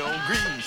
on Green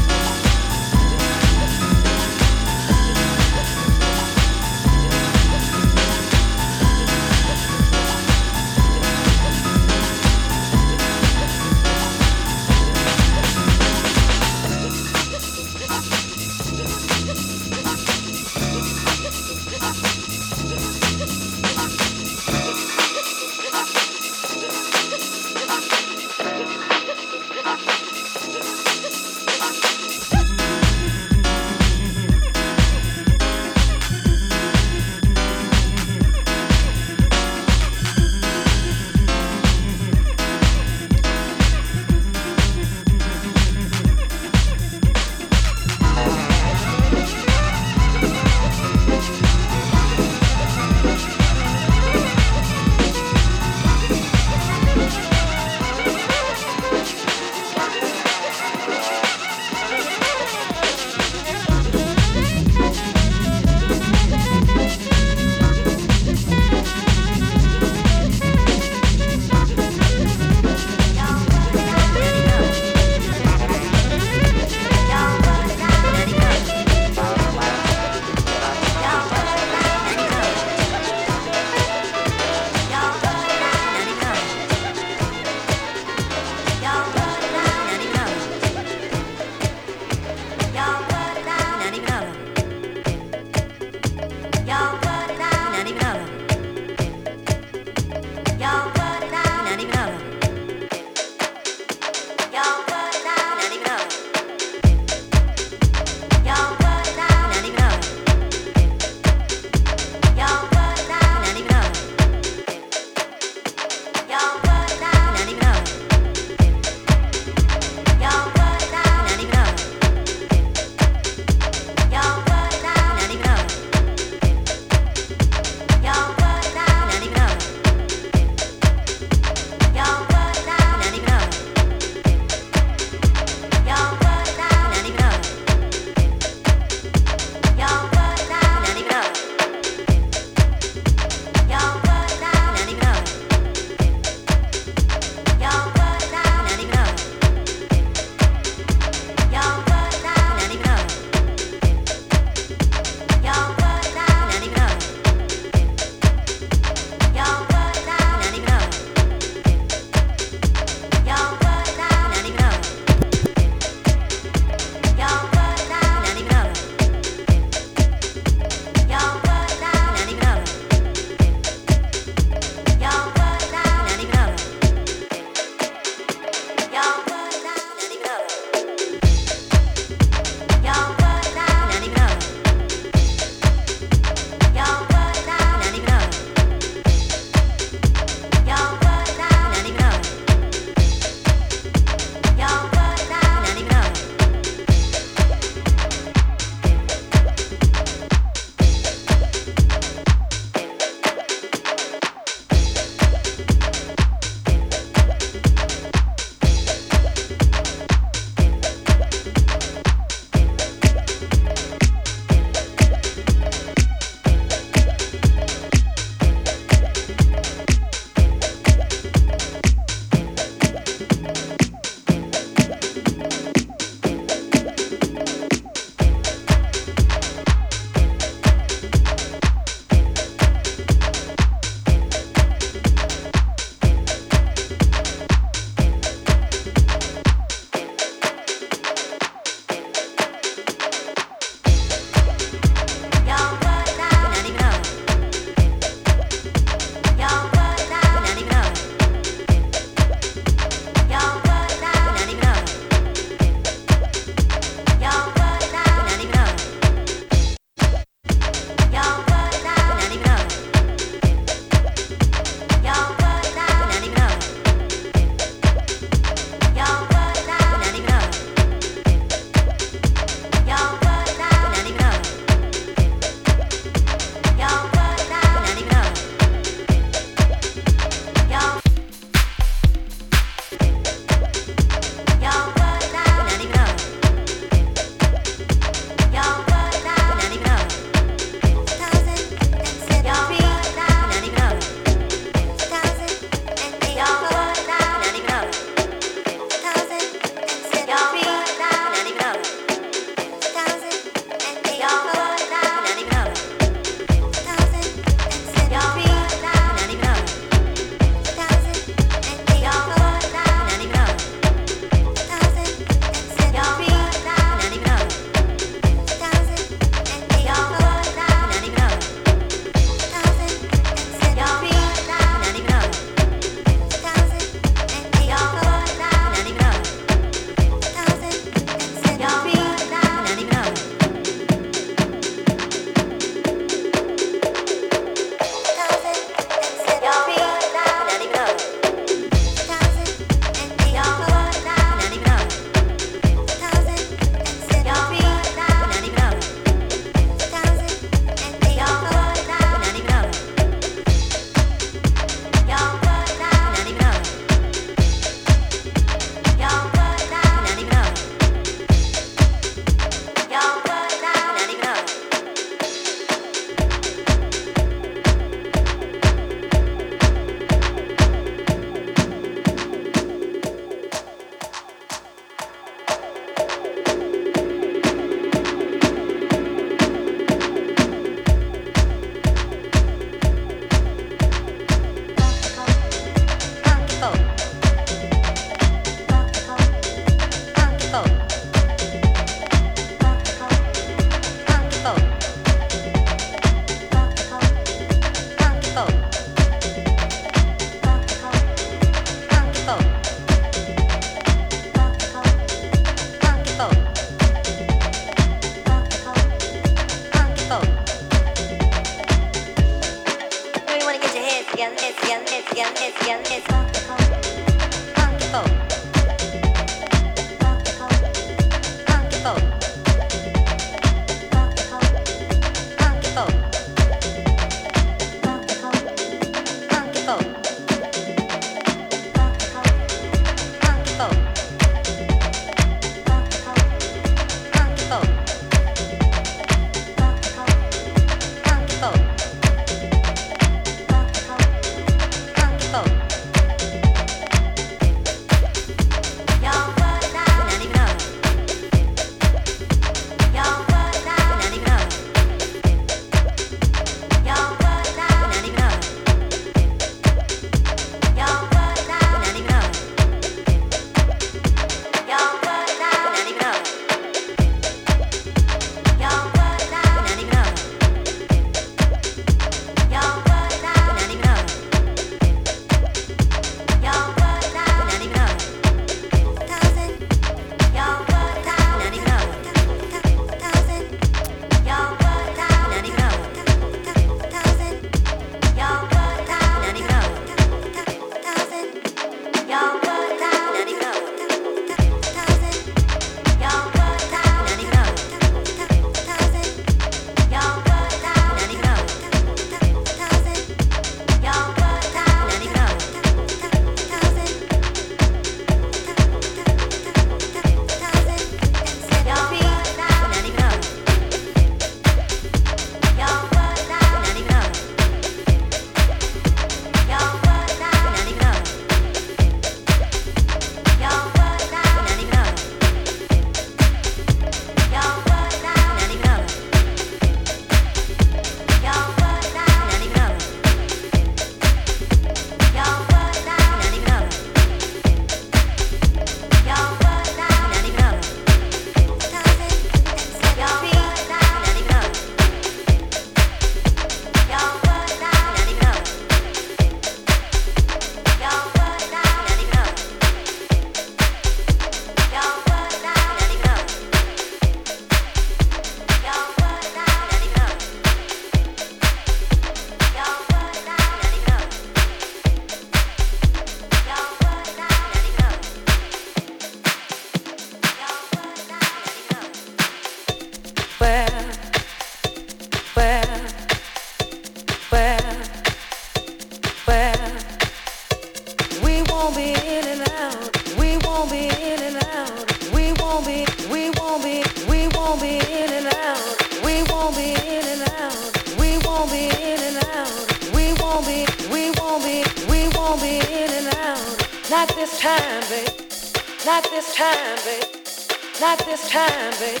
time, babe.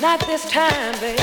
Not this time, babe.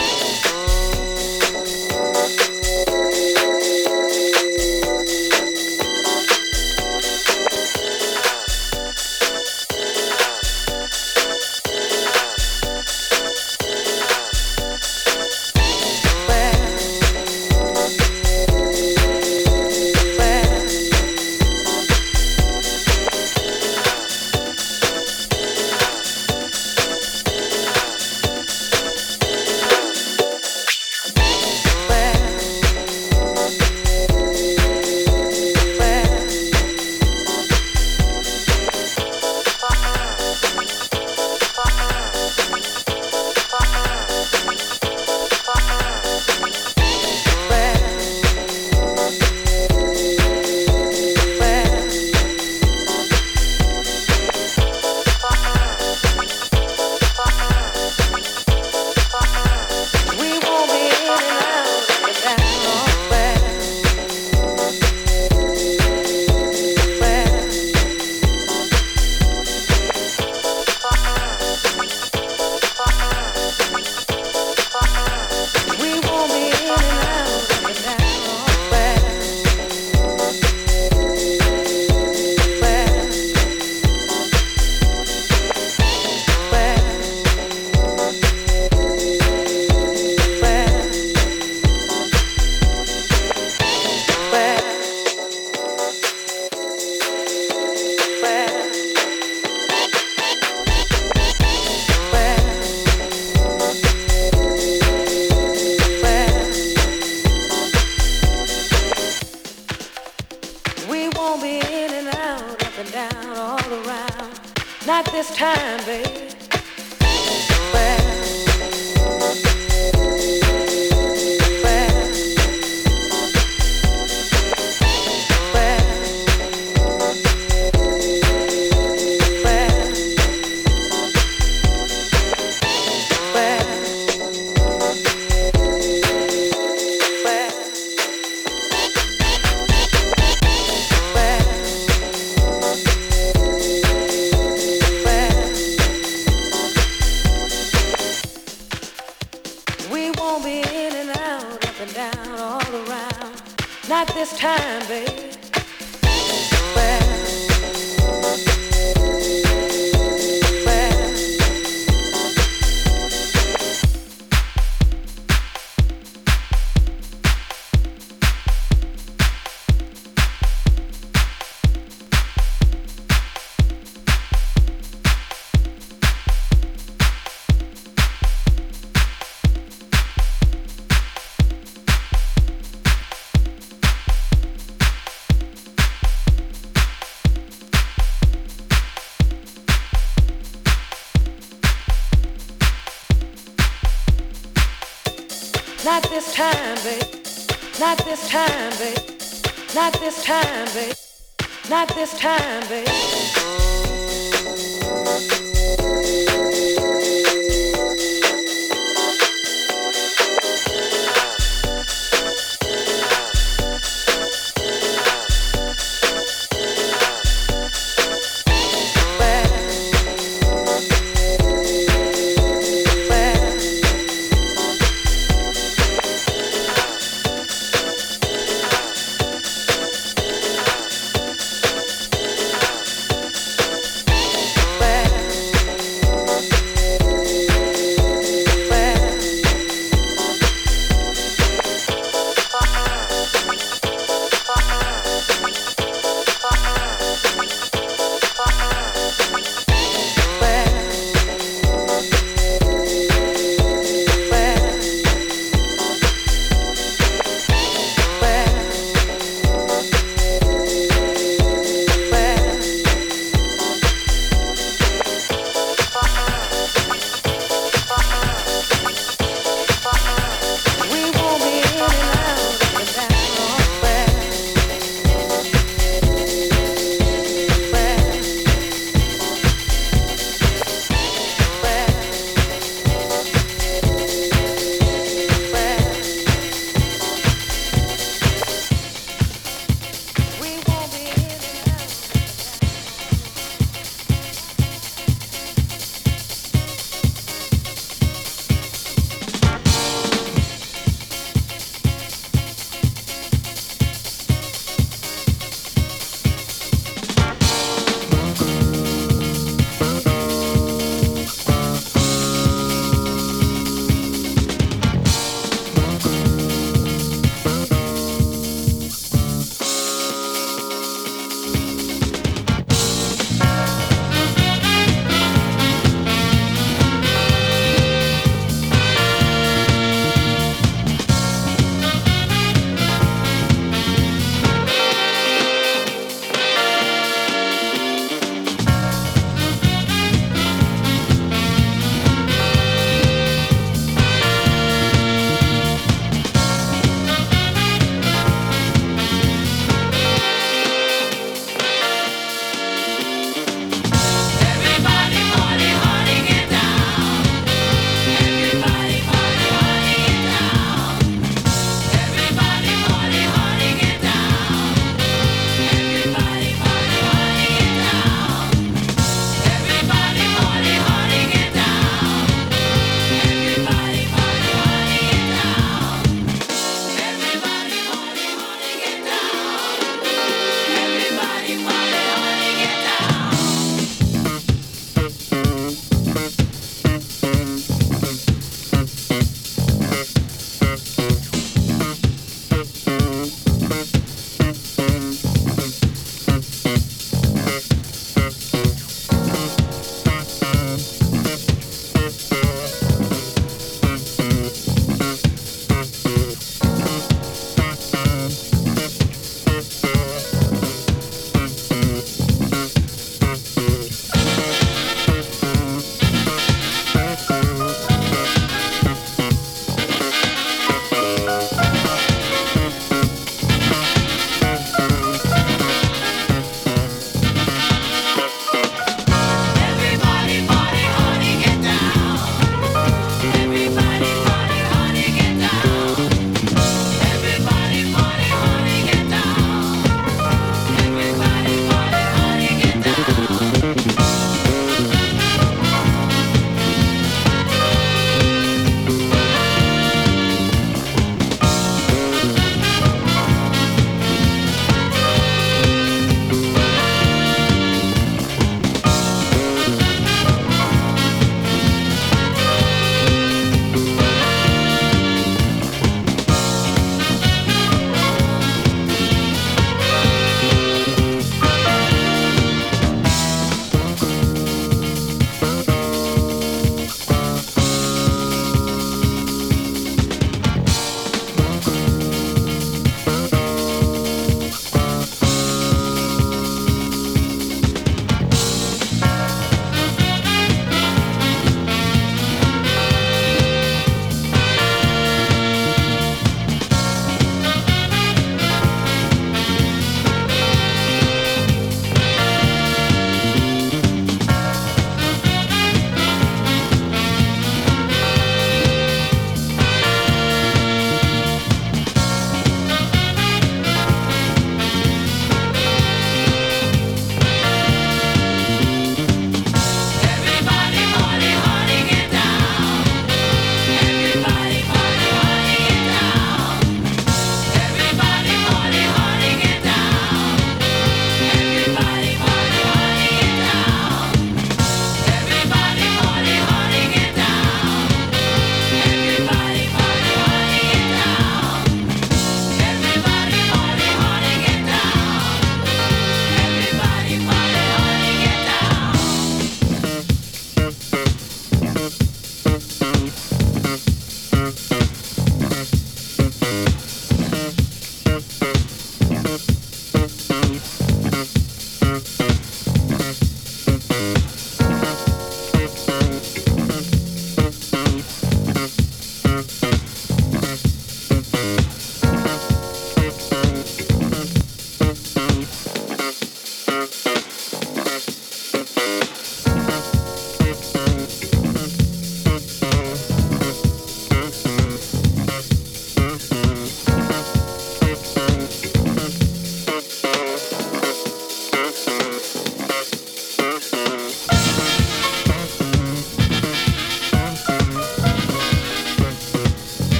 time, babe. Not this time, babe. Not this time, babe. Not this time, babe.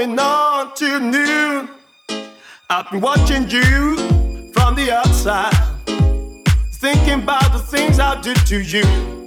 going on till noon. I've been watching you from the outside, thinking about the things I did to you.